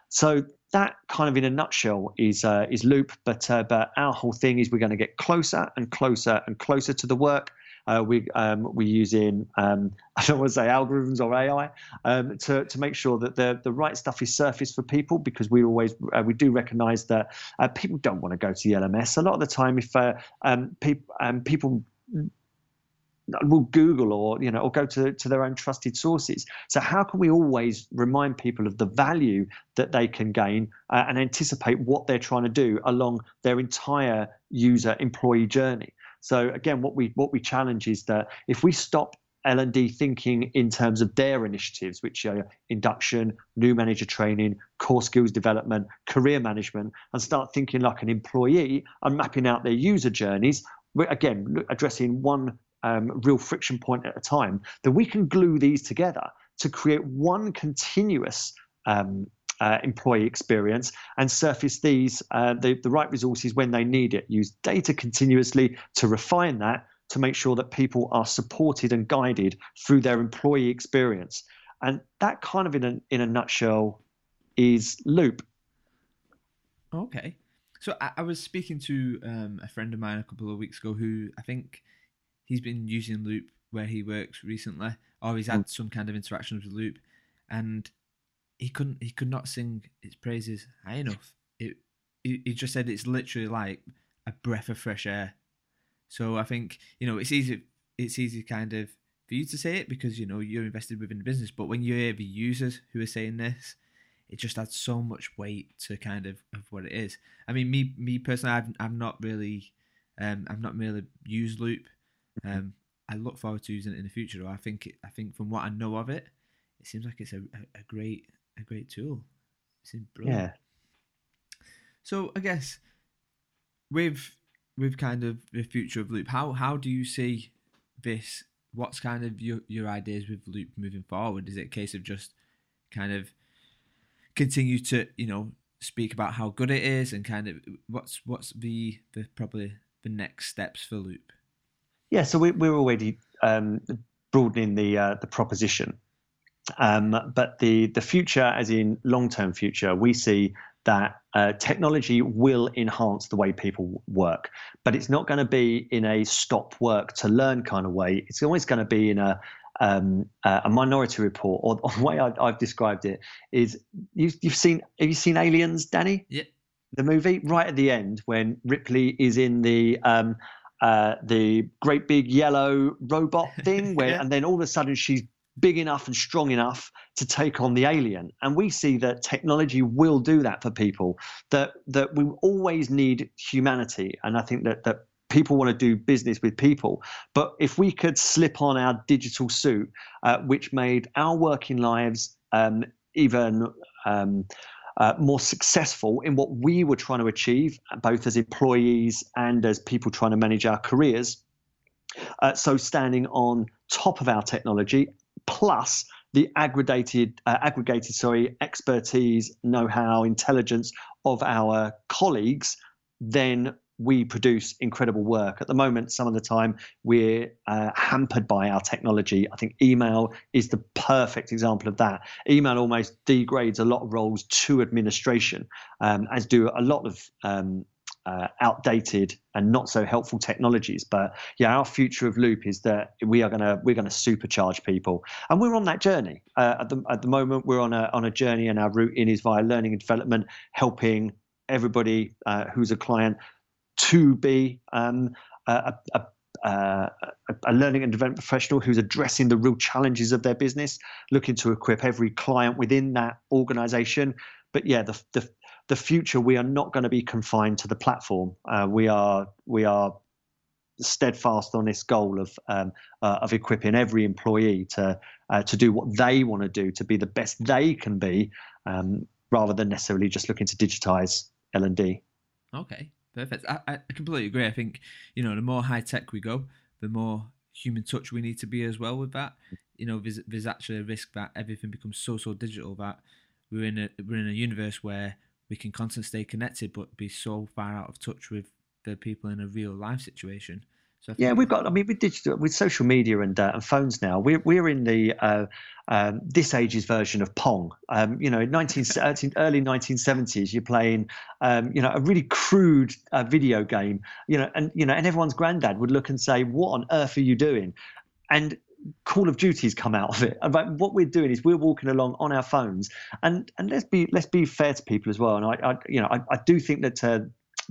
So that kind of in a nutshell is uh, is Looop. But uh, but our whole thing is we're going to get closer and closer and closer to the work. Uh, we um, we using um, I don't want to say algorithms or AI um, to to make sure that the the right stuff is surfaced for people because we always uh, we do recognise that uh, people don't want to go to the LMS a lot of the time if uh, um, people um, people will Google or you know or go to, to their own trusted sources. So how can we always remind people of the value that they can gain uh, and anticipate what they're trying to do along their entire user employee journey? So again, what we what we challenge is that if we stop L&D thinking in terms of their initiatives, which are induction, new manager training, core skills development, career management, and start thinking like an employee and mapping out their user journeys. Again, addressing one um, real friction point at a time, then we can glue these together to create one continuous um, uh, employee experience and surface these uh, the, the right resources when they need it. Use data continuously to refine that to make sure that people are supported and guided through their employee experience. And that kind of in a, in a nutshell is Looop. Okay. So I, I was speaking to um, a friend of mine a couple of weeks ago who I think he's been using Looop where he works recently, or he's had mm. some kind of interactions with Looop, and he couldn't he could not sing its praises high enough. It he, he just said it's literally like a breath of fresh air. So I think you know it's easy it's easy kind of for you to say it because you know you're invested within the business, but when you hear the users who are saying this, it just adds so much weight to kind of, of what it is. I mean, me me personally, I've I've not really um I've not really used Looop um, I look forward to using it in the future. I think it, I think from what I know of it, it seems like it's a, a, a great a great tool. It's brilliant. Yeah. So I guess with with kind of the future of Looop, how how do you see this? What's kind of your your ideas with Looop moving forward? Is it a case of just kind of continue to you know speak about how good it is and kind of what's what's the the probably the next steps for Looop? Yeah, so we, we're already um, broadening the uh, the proposition, um, but the the future, as in long term future, we see that uh, technology will enhance the way people work, but it's not going to be in a stop work to learn kind of way. It's always going to be in a um, uh, a minority report, or, or the way I, have described it is you, have seen have you seen Aliens, Danny? Yeah. The movie right at the end when Ripley is in the um, uh, the great big yellow robot thing, where yeah. and then all of a sudden she's big enough and strong enough to take on the alien. And we see that technology will do that for people. That that we always need humanity, and I think that that people want to do business with people. But if we could slip on our digital suit, uh, which made our working lives um, even um, uh, more successful in what we were trying to achieve, both as employees and as people trying to manage our careers. Uh, so, standing on top of our technology, plus the aggregated, uh, aggregated, sorry, expertise, know-how, intelligence of our colleagues, then we produce incredible work. At the moment, some of the time we're uh, hampered by our technology. I think email is the perfect example of that. Email almost degrades a lot of roles to administration, um, as do a lot of um, uh, outdated and not so helpful technologies. But yeah, our future of Looop is that we are gonna we're gonna supercharge people, and we're on that journey. Uh, at the at the moment, we're on a on a journey, and our route in is via learning and development, helping everybody uh, who's a client to be um, a, a, a, a, learning and development professional who's addressing the real challenges of their business, looking to equip every client within that organization. But yeah, the, the, the future, we are not going to be confined to the platform. Uh, we are we are steadfast on this goal of um, uh, of equipping every employee to uh, to do what they want to do, to be the best they can be, um, rather than necessarily just looking to digitize L and D. Okay, Perfect. I, I completely agree. I think you know the more high tech we go, the more human touch we need to be as well with that. You know, there's, there's actually a risk that everything becomes so so digital that we're in a we're in a universe where we can constantly stay connected but be so far out of touch with the people in a real life situation So Yeah, we've got. I mean, with digital, with social media and uh, and phones now, we're we're in the uh, um, this age's version of Pong. Um, you know, in 19, early 1970s, you're playing, um, you know, a really crude uh, video game. You know, and you know, and everyone's granddad would look and say, "What on earth are you doing?" And Call of Duty's come out of it. But what we're doing is we're walking along on our phones, and and let's be let's be fair to people as well. And I, I you know, I, I do think that. Uh,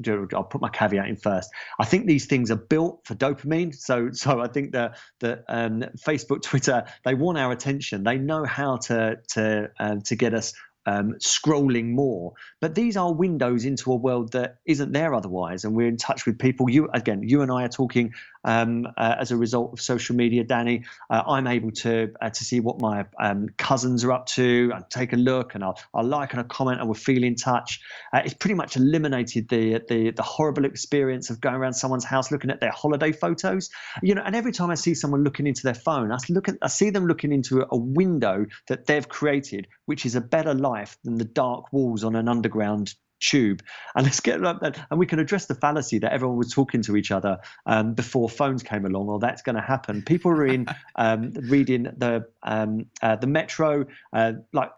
I'll put my caveat in first. I think these things are built for dopamine. So, so I think that that um, Facebook, Twitter, they want our attention. They know how to to um, to get us um, scrolling more. But these are windows into a world that isn't there otherwise, and we're in touch with people. You again, you and I are talking um, uh, as a result of social media. Danny, uh, I'm able to uh, to see what my um, cousins are up to and take a look, and I'll, I'll like and a comment, and we'll feel in touch. Uh, it's pretty much eliminated the, the the horrible experience of going around someone's house looking at their holiday photos. You know, and every time I see someone looking into their phone, I look at I see them looking into a window that they've created, which is a better life than the dark walls on an underground tube. And let's get like that and we can address the fallacy that everyone was talking to each other um, before phones came along or that's going to happen. People are in um, reading the um, uh, the metro uh, like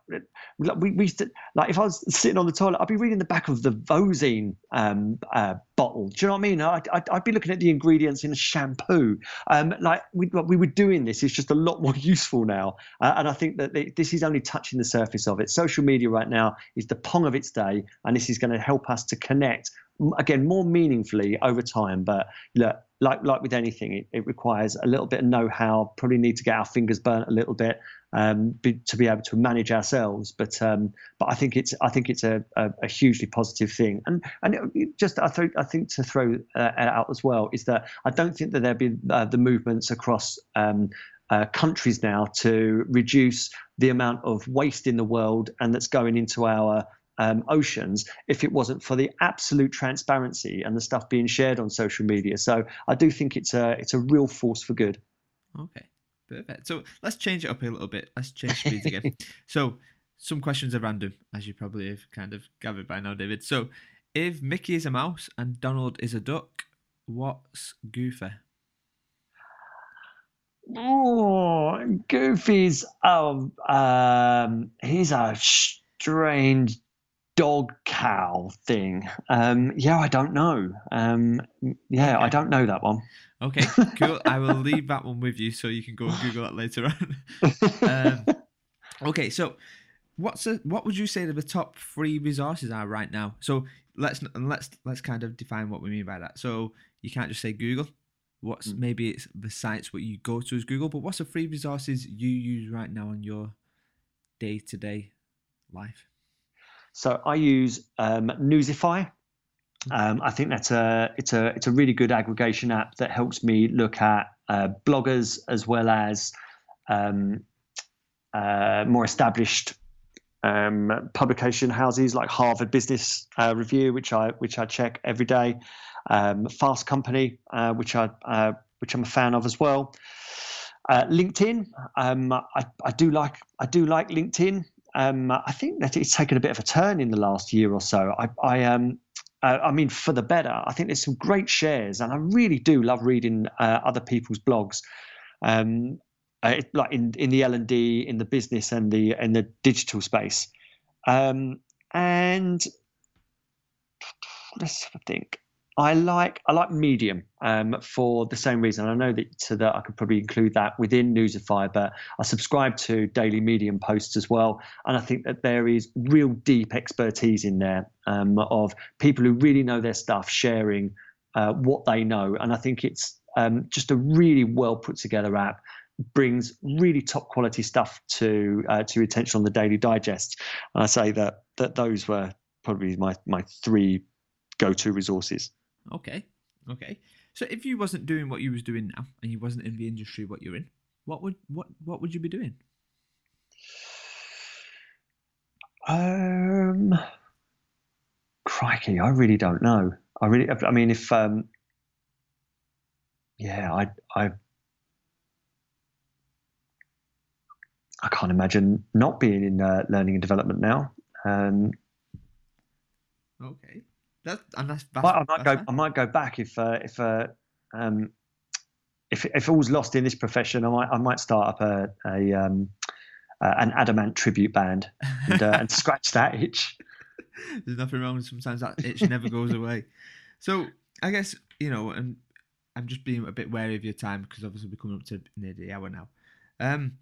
we, we used to like if I was sitting on the toilet I'd be reading the back of the Vosene um, uh, bottle. Do you know what I mean? I'd, I'd, I'd be looking at the ingredients in shampoo. Um, like we, we were doing this it's just a lot more useful now. Uh, and I think that this is only touching the surface of it. Social media right now is the pong of its day and this is going to help us to connect again more meaningfully over time. But look like like with anything it, it requires a little bit of know-how probably need to get our fingers burnt a little bit um, be, to be able to manage ourselves but um, but I think it's I think it's a, a, a hugely positive thing and and it- just I, th- I think to throw uh, out as well is that I don't think that there'll be uh, the movements across um, uh, countries now to reduce the amount of waste in the world and that's going into our um, oceans if it wasn't for the absolute transparency and the stuff being shared on social media. So I do think it's a it's a real force for good. Okay, perfect. So let's change it up a little bit. Let's change speeds again. so some questions are random, as you probably have kind of gathered by now, David. So if Mickey is a mouse and Donald is a duck, what's Goofy? Oh, Goofy's um um he's a strange dog cow thing. Um yeah, I don't know. Um yeah, I don't know that one. Okay, cool. I will leave that one with you so you can go and Google that later on. um, okay, so what's a, what would you say that the top three resources are right now? So let's and let's let's kind of define what we mean by that. So you can't just say Google. What's Mm. maybe it's the sites what you go to is Google, but what's the free resources you use right now in your day to day life? So I use um, Newsify. Um, I think that's a it's a it's a really good aggregation app that helps me look at uh, bloggers as well as um, uh, more established um, publication houses like Harvard Business uh, Review, which I which I check every day. Um, Fast Company, uh, which I uh, which I'm a fan of as well. Uh, LinkedIn, um, I, I do like I do like LinkedIn. Um, I think that it's taken a bit of a turn in the last year or so. I, I um, uh, I mean, for the better. I think there's some great shares, and I really do love reading uh, other people's blogs. Um, uh, it- like in in the L and D, in the business, and the in the digital space. Um, and let's have a think. I like I like Medium um, for the same reason. I know that so that I could probably include that within Newsify, but I subscribe to daily Medium posts as well, and I think that there is real deep expertise in there um, of people who really know their stuff sharing uh, what they know, and I think it's um, just a really well put together app. Brings really top quality stuff to uh, to attention on the Daily Digest, and I say that that those were probably my my three go to resources. Okay, okay. So if you wasn't doing what you was doing now, and you wasn't in the industry what you're in, what would what what would you be doing? Um, crikey, I really don't know. I really, I mean, if um, yeah, I, I, I can't imagine not being in uh, learning and development now. Um, Okay, that and that's, that's but I might that's go, fine. I might go back if uh, if uh, um, if if all's lost in this profession, I might I might start up a a um, uh, an Adam Ant tribute band and, uh, and scratch that itch. There's nothing wrong. Sometimes that itch never goes away. So I guess you know, and I'm just being a bit wary of your time because obviously we're coming up to near the hour now. Um,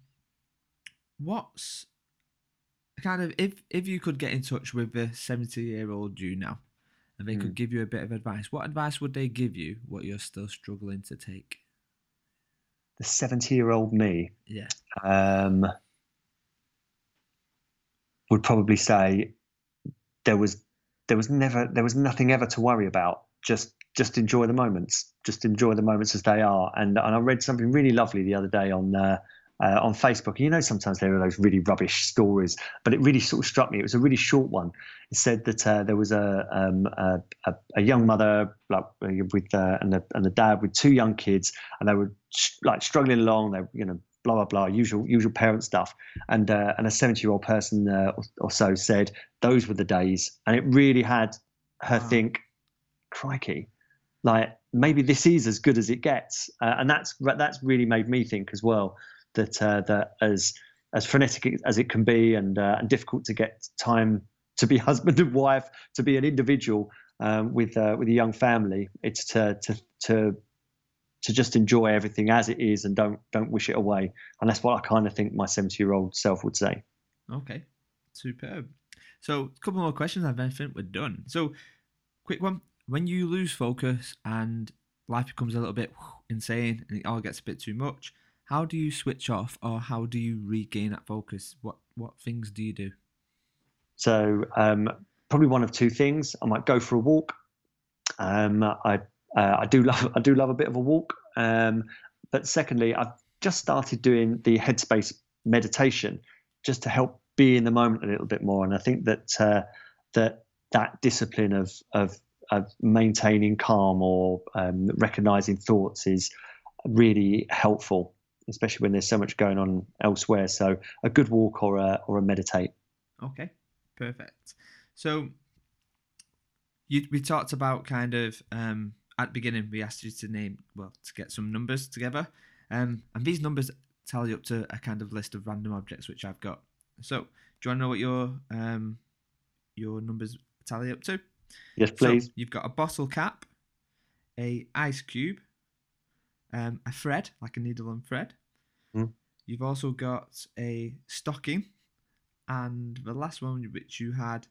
what's kind of if if you could get in touch with the 70 year old you now, and they could Mm. give you a bit of advice, what advice would they give you? What you're still struggling to take? The seventy year old me Yeah. um, would probably say there was there was never there was nothing ever to worry about. Just just enjoy the moments. Just enjoy the moments as they are. And and I read something really lovely the other day on. Uh, uh, on Facebook, you know, sometimes there are those really rubbish stories, but it really sort of struck me. It was a really short one. It said that uh, there was a, um, a, a a young mother like with uh, and the and the dad with two young kids, and they were like struggling along. They, you know, blah blah blah, usual usual parent stuff. And uh, and a seventy year old person uh, or, or so said those were the days, and it really had her Wow. think, crikey, like maybe this is as good as it gets, uh, and that's that's really made me think as well that uh, that as as frenetic as it can be and uh, and difficult to get time to be husband and wife, to be an individual um, with uh, with a young family, it's to to to to just enjoy everything as it is and don't don't wish it away. And that's what I kind of think my seventy year old self would say. Okay, superb. So, a couple more questions, I think we're done. So, quick one: when you lose focus and life becomes a little bit insane and it all gets a bit too much, how do you switch off, or how do you regain that focus? What what things do you do? So um, probably one of two things. I might go for a walk. Um, I uh, I do love I do love a bit of a walk. Um, but secondly, I've just started doing the headspace meditation just to help be in the moment a little bit more. And I think that uh, that that discipline of of of maintaining calm or um, recognizing thoughts is really helpful, especially when there's so much going on elsewhere. So a good walk or a or a meditate. Okay, perfect. So, you we talked about kind of um, at the beginning. We asked you to name well to get some numbers together, um, and these numbers tally up to a kind of list of random objects which I've got. So, do you want to know what your um, your numbers tally up to? Yes, please. So you've got a bottle cap, a ice cube, um, a thread like a needle and thread. Mm. You've also got a stocking, and the last one which you had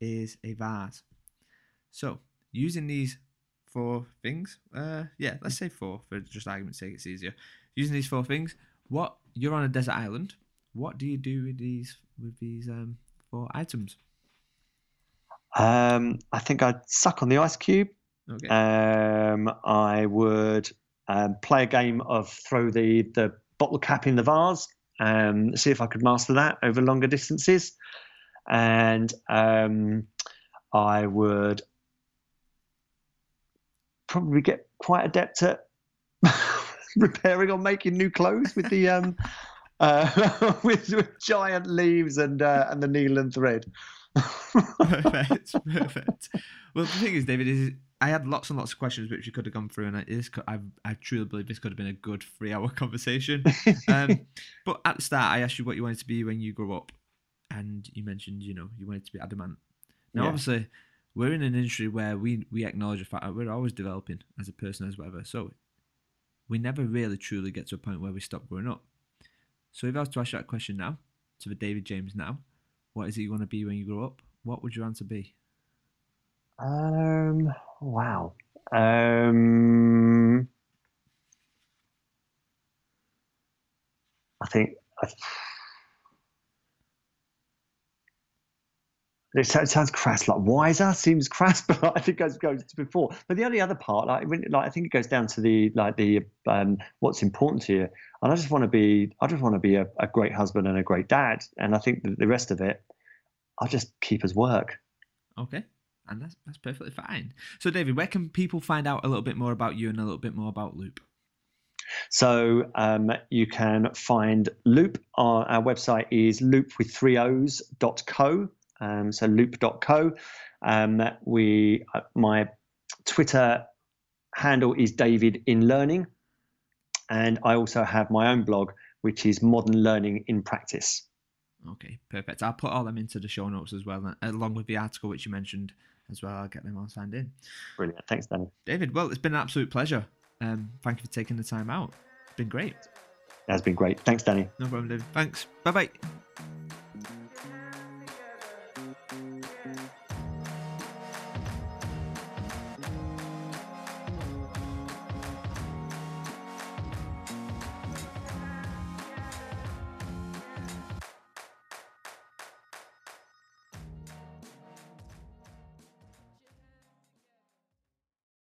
is a vase. So using these four things, uh, yeah, let's say four for just argument's sake, it's easier. Using these four things, what you're on a desert island. What do you do with these with these um, four items? Um, I think I'd suck on the ice cube. Okay. Um, I would um, play a game of throw the, the bottle cap in the vase, um, see if I could master that over longer distances. And um, I would probably get quite adept at repairing or making new clothes with the um, uh, with, with giant leaves and uh, and the needle and thread. perfect, perfect. Well, the thing is, David, is I had lots and lots of questions which we could have gone through, and I, this, could- I, I truly believe this could have been a good three-hour conversation. Um, but at the start, I asked you what you wanted to be when you grow up, and you mentioned, you know, you wanted to be Adam Ant. Now, Yeah. obviously, we're in an industry where we we acknowledge the fact that we're always developing as a person, as whatever. So we never really truly get to a point where we stop growing up. So if I was to ask you that question now, to the David James now, what is it you want to be when you grow up? What would your answer be? Um. Wow. Um. I think. I, it so- it sounds crass, like wiser seems crass, but I think it goes, to before. But the only other part, like, like I think it goes down to the like the um, what's important to you. And I just want to be, I just want to be a, a great husband and a great dad. And I think the rest of it, I'll just keep as work. Okay. And that's, that's perfectly fine. So, David, where can people find out a little bit more about you and a little bit more about Looop? So um, you can find Looop. Our, our website is looop with three O's dot co. Um, so looop.co. Um, we, uh, my Twitter handle is David in Learning. and I also have my own blog, which is Modern Learning in Practice. Okay, perfect. I'll put all them into the show notes as well, along with the article which you mentioned as well. I'll get them all signed in. Brilliant. Thanks, Danny. David, well, it's been an absolute pleasure. Um, thank you for taking the time out. It's been great. It has been great. Thanks, Danny. No problem, David. Thanks. Bye bye.